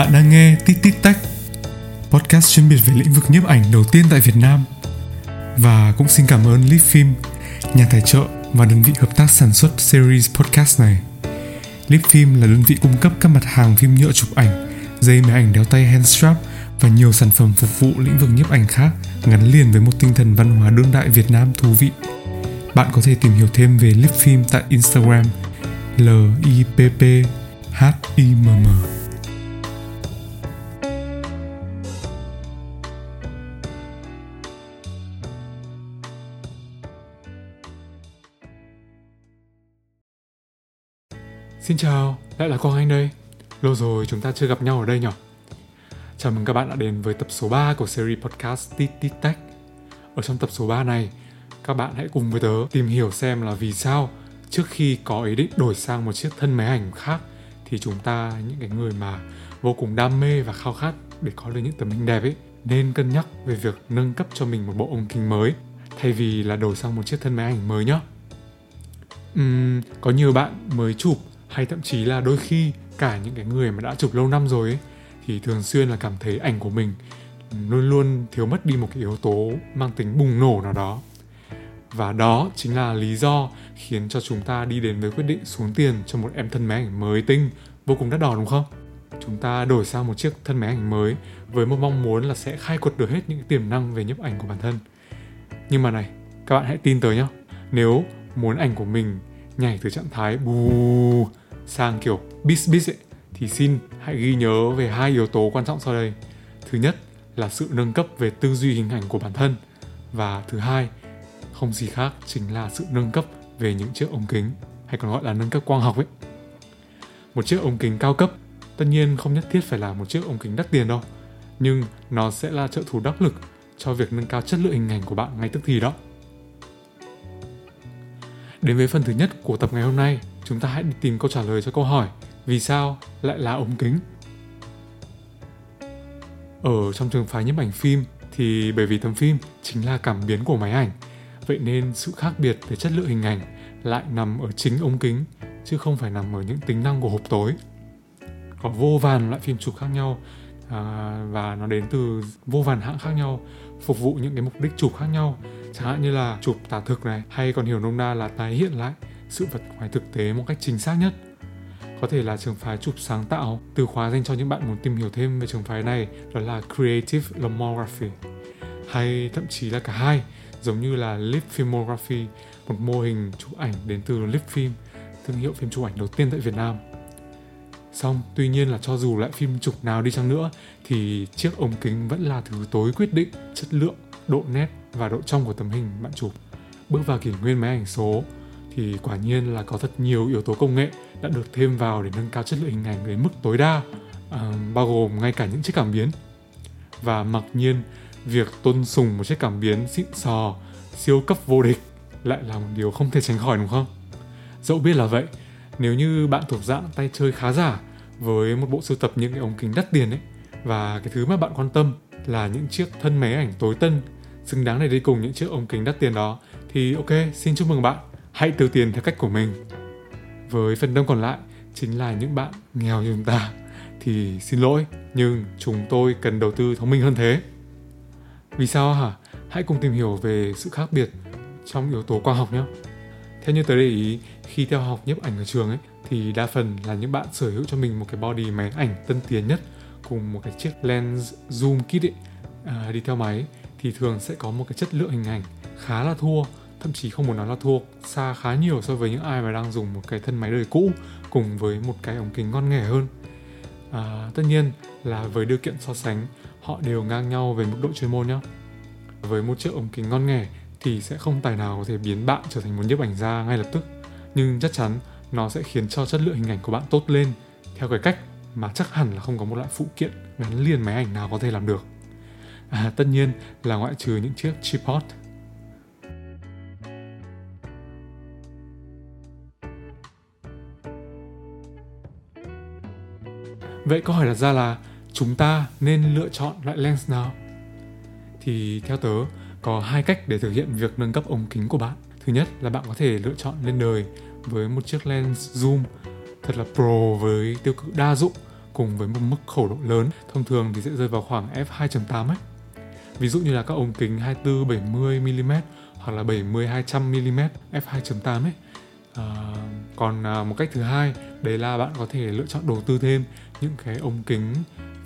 Bạn đang nghe Tít Tít Tech, podcast chuyên biệt về lĩnh vực nhiếp ảnh đầu tiên tại Việt Nam. Và cũng xin cảm ơn Leaf Film, nhà tài trợ và đơn vị hợp tác sản xuất series podcast này. Leaf Film là đơn vị cung cấp các mặt hàng phim nhựa chụp ảnh, dây máy ảnh đeo tay handstrap và nhiều sản phẩm phục vụ lĩnh vực nhiếp ảnh khác gắn liền với một tinh thần văn hóa đương đại Việt Nam thú vị. Bạn có thể tìm hiểu thêm về Lip Film tại Instagram l i p p h i m m Xin chào, lại là Quang Anh đây. Lâu rồi chúng ta chưa gặp nhau ở đây nhỉ? Chào mừng các bạn đã đến với tập số 3 của series podcast Tít Tít Tech. Ở trong tập số 3 này, các bạn hãy cùng với tớ tìm hiểu xem là vì sao trước khi có ý định đổi sang một chiếc thân máy ảnh khác thì chúng ta những cái người mà vô cùng đam mê và khao khát để có được những tấm hình đẹp ấy nên cân nhắc về việc nâng cấp cho mình một bộ ống kính mới thay vì là đổi sang một chiếc thân máy ảnh mới nhé. Uhm, có nhiều bạn mới chụp hay thậm chí là đôi khi cả những cái người mà đã chụp lâu năm rồi ấy, thì thường xuyên là cảm thấy ảnh của mình luôn luôn thiếu mất đi một cái yếu tố mang tính bùng nổ nào đó. Và đó chính là lý do khiến cho chúng ta đi đến với quyết định xuống tiền cho một em thân máy ảnh mới tinh vô cùng đắt đỏ, đúng không? Chúng ta đổi sang một chiếc thân máy ảnh mới với một mong muốn là sẽ khai quật được hết những tiềm năng về nhấp ảnh của bản thân. Nhưng mà này, các bạn hãy tin tới nhá. Nếu muốn ảnh của mình nhảy từ trạng thái bù sang kiểu bis bis ấy, thì xin hãy ghi nhớ về hai yếu tố quan trọng sau đây. Thứ nhất là sự nâng cấp về tư duy hình ảnh của bản thân và thứ hai không gì khác chính là sự nâng cấp về những chiếc ống kính hay còn gọi là nâng cấp quang học ấy. Một chiếc ống kính cao cấp tất nhiên không nhất thiết phải là một chiếc ống kính đắt tiền đâu, nhưng nó sẽ là trợ thủ đắc lực cho việc nâng cao chất lượng hình ảnh của bạn ngay tức thì đó. Đến với phần thứ nhất của tập ngày hôm nay, chúng ta hãy đi tìm câu trả lời cho câu hỏi vì sao lại là ống kính. Ở trong trường phái nhiếp ảnh phim thì bởi vì tấm phim chính là cảm biến của máy ảnh, vậy nên sự khác biệt về chất lượng hình ảnh lại nằm ở chính ống kính chứ không phải nằm ở những tính năng của hộp tối. Có vô vàn loại phim chụp khác nhau à, và nó đến từ vô vàn hãng khác nhau phục vụ những cái mục đích chụp khác nhau chẳng hạn như là chụp tả thực này hay còn hiểu nôm na là tái hiện lại sự vật ngoài thực tế một cách chính xác nhất có thể là trường phái chụp sáng tạo từ khóa dành cho những bạn muốn tìm hiểu thêm về trường phái này đó là creative lomography hay thậm chí là cả hai giống như là lip filmography một mô hình chụp ảnh đến từ lip film thương hiệu phim chụp ảnh đầu tiên tại Việt Nam Xong, tuy nhiên là cho dù lại phim chụp nào đi chăng nữa thì chiếc ống kính vẫn là thứ tối quyết định chất lượng, độ nét và độ trong của tấm hình bạn chụp. Bước vào kỷ nguyên máy ảnh số thì quả nhiên là có thật nhiều yếu tố công nghệ đã được thêm vào để nâng cao chất lượng hình ảnh đến mức tối đa, à, bao gồm ngay cả những chiếc cảm biến. Và mặc nhiên, việc tôn sùng một chiếc cảm biến xịn sò, siêu cấp vô địch lại là một điều không thể tránh khỏi đúng không? Dẫu biết là vậy, nếu như bạn thuộc dạng tay chơi khá giả với một bộ sưu tập những cái ống kính đắt tiền ấy và cái thứ mà bạn quan tâm là những chiếc thân máy ảnh tối tân xứng đáng để đi cùng những chiếc ống kính đắt tiền đó thì ok xin chúc mừng bạn hãy tiêu tiền theo cách của mình. Với phần đông còn lại chính là những bạn nghèo như chúng ta thì xin lỗi nhưng chúng tôi cần đầu tư thông minh hơn thế. Vì sao hả? Hãy cùng tìm hiểu về sự khác biệt trong yếu tố quang học nhé. Theo như tớ để ý khi theo học nhiếp ảnh ở trường ấy thì đa phần là những bạn sở hữu cho mình một cái body máy ảnh tân tiến nhất cùng một cái chiếc lens zoom kit ấy. À, đi theo máy thì thường sẽ có một cái chất lượng hình ảnh khá là thua thậm chí không muốn nói là thua xa khá nhiều so với những ai mà đang dùng một cái thân máy đời cũ cùng với một cái ống kính ngon nghẻ hơn. À, tất nhiên là với điều kiện so sánh họ đều ngang nhau về mức độ chuyên môn nhé với một chiếc ống kính ngon nghẻ thì sẽ không tài nào có thể biến bạn trở thành một nhiếp ảnh gia ngay lập tức. Nhưng chắc chắn nó sẽ khiến cho chất lượng hình ảnh của bạn tốt lên. Theo cái cách mà chắc hẳn là không có một loại phụ kiện gắn liền máy ảnh nào có thể làm được. À, tất nhiên là ngoại trừ những chiếc tripod Vậy câu hỏi đặt ra là chúng ta nên lựa chọn loại lens nào? Thì theo tớ, có hai cách để thực hiện việc nâng cấp ống kính của bạn. Thứ nhất là bạn có thể lựa chọn lên đời với một chiếc lens zoom thật là pro với tiêu cự đa dụng cùng với một mức khẩu độ lớn thông thường thì sẽ rơi vào khoảng f2.8 ấy. Ví dụ như là các ống kính 24 70 mm hoặc là 70 200 mm f2.8 ấy. À, còn à, một cách thứ hai đấy là bạn có thể lựa chọn đầu tư thêm những cái ống kính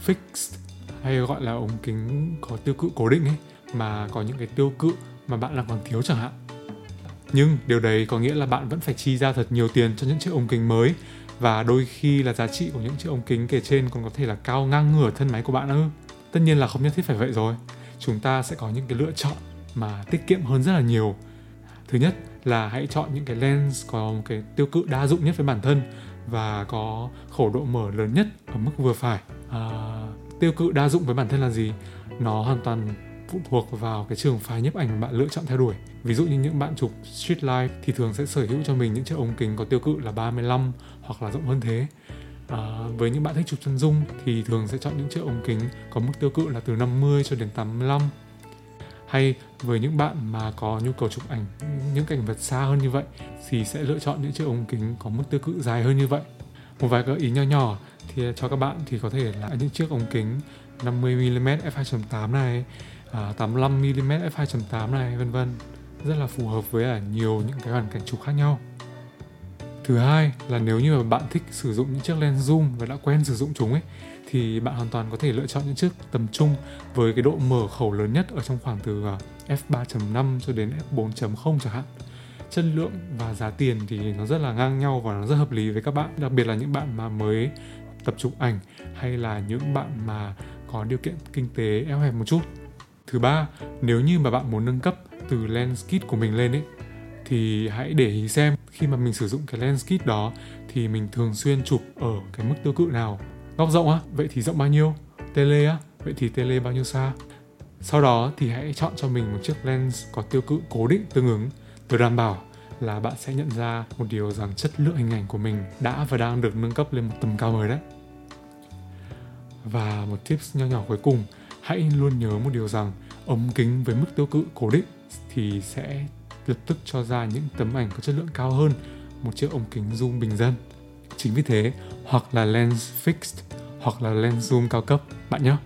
fixed, hay gọi là ống kính có tiêu cự cố định ấy, mà có những cái tiêu cự mà bạn đang còn thiếu chẳng hạn. Nhưng điều đấy có nghĩa là bạn vẫn phải chi ra thật nhiều tiền cho những chiếc ống kính mới, và đôi khi là giá trị của những chiếc ống kính kể trên còn có thể là cao ngang ngửa thân máy của bạn ư tất nhiên là không nhất thiết phải vậy rồi. Chúng ta sẽ có những cái lựa chọn mà tiết kiệm hơn rất là nhiều. Thứ nhất là hãy chọn những cái lens có một cái tiêu cự đa dụng nhất với bản thân và có khẩu độ mở lớn nhất ở mức vừa phải à, tiêu cự đa dụng với bản thân là gì nó hoàn toàn phụ thuộc vào cái trường phái nhiếp ảnh mà bạn lựa chọn theo đuổi. Ví dụ như những bạn chụp street life thì thường sẽ sở hữu cho mình những chiếc ống kính có tiêu cự là 35 hoặc là rộng hơn thế. À, với những bạn thích chụp chân dung thì thường sẽ chọn những chiếc ống kính có mức tiêu cự là từ 50 cho đến 85 hay với những bạn mà có nhu cầu chụp ảnh những cảnh vật xa hơn như vậy thì sẽ lựa chọn những chiếc ống kính có mức tiêu cự dài hơn như vậy. Một vài gợi ý nho nhỏ thì cho các bạn thì có thể là những chiếc ống kính 50mm f2.8 này à, 85mm f2.8 này, vân vân. Rất là phù hợp với à, nhiều những cái hoàn cảnh chụp khác nhau thứ hai là nếu như mà bạn thích sử dụng những chiếc lens zoom và đã quen sử dụng chúng ấy, thì bạn hoàn toàn có thể lựa chọn những chiếc tầm trung với cái độ mở khẩu lớn nhất ở trong khoảng từ à, f3.5 cho đến f4.0 chẳng hạn. Chất lượng và giá tiền thì nó rất là ngang nhau và nó rất hợp lý với các bạn, đặc biệt là những bạn mà mới tập chụp ảnh hay là những bạn mà có điều kiện kinh tế eo hẹp một chút. Thứ ba, nếu như mà bạn muốn nâng cấp từ lens kit của mình lên ấy, thì hãy để ý xem khi mà mình sử dụng cái lens kit đó thì mình thường xuyên chụp ở cái mức tiêu cự nào? Góc rộng á, vậy thì rộng bao nhiêu? Tele á, vậy thì tele bao nhiêu xa? Sau đó thì hãy chọn cho mình một chiếc lens có tiêu cự cố định tương ứng. Tôi đảm bảo là bạn sẽ nhận ra một điều rằng chất lượng hình ảnh của mình đã và đang được nâng cấp lên một tầm cao mới đấy. Và một tips nho nhỏ cuối cùng, hãy luôn nhớ một điều rằng ống kính với mức tiêu cự cố định thì sẽ lập tức cho ra những tấm ảnh có chất lượng cao hơn một chiếc ống kính zoom bình dân. Chính vì thế, hoặc là lens fixed hoặc là lens zoom cao cấp bạn nhé.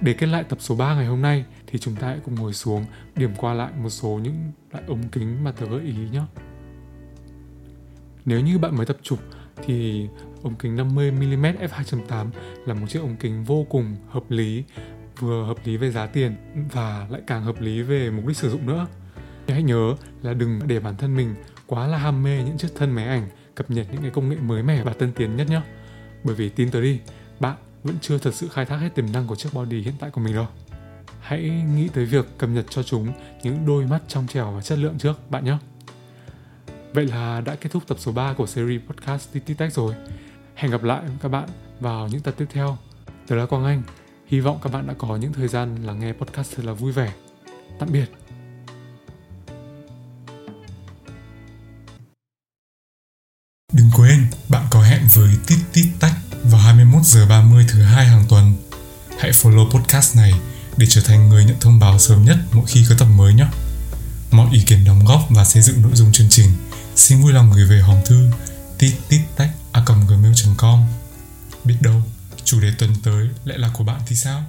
Để kết lại tập số 3 ngày hôm nay thì chúng ta hãy cùng ngồi xuống điểm qua lại một số những loại ống kính mà tớ gợi ý nhé. Nếu như bạn mới tập chụp thì ống kính 50mm f2.8 là một chiếc ống kính vô cùng hợp lý, vừa hợp lý về giá tiền và lại càng hợp lý về mục đích sử dụng nữa. Hãy nhớ là đừng để bản thân mình quá là ham mê những chiếc thân máy ảnh cập nhật những cái công nghệ mới mẻ và tân tiến nhất nhé. Bởi vì tin tới đi, bạn vẫn chưa thật sự khai thác hết tiềm năng của chiếc body hiện tại của mình đâu. Hãy nghĩ tới việc cập nhật cho chúng những đôi mắt trong trẻo và chất lượng trước bạn nhé. Vậy là đã kết thúc tập số 3 của series podcast Tititech rồi. Hẹn gặp lại các bạn vào những tập tiếp theo. Tớ là Quang Anh. Hy vọng các bạn đã có những thời gian lắng nghe podcast thật là vui vẻ. Tạm biệt. Đừng quên, bạn có hẹn với Tít Tít Tách vào 21 giờ 30 thứ hai hàng tuần. Hãy follow podcast này để trở thành người nhận thông báo sớm nhất mỗi khi có tập mới nhé. Mọi ý kiến đóng góp và xây dựng nội dung chương trình xin vui lòng gửi về hòm thư tít tít tách a gmail.com Biết đâu, chủ đề tuần tới lại là của bạn thì sao?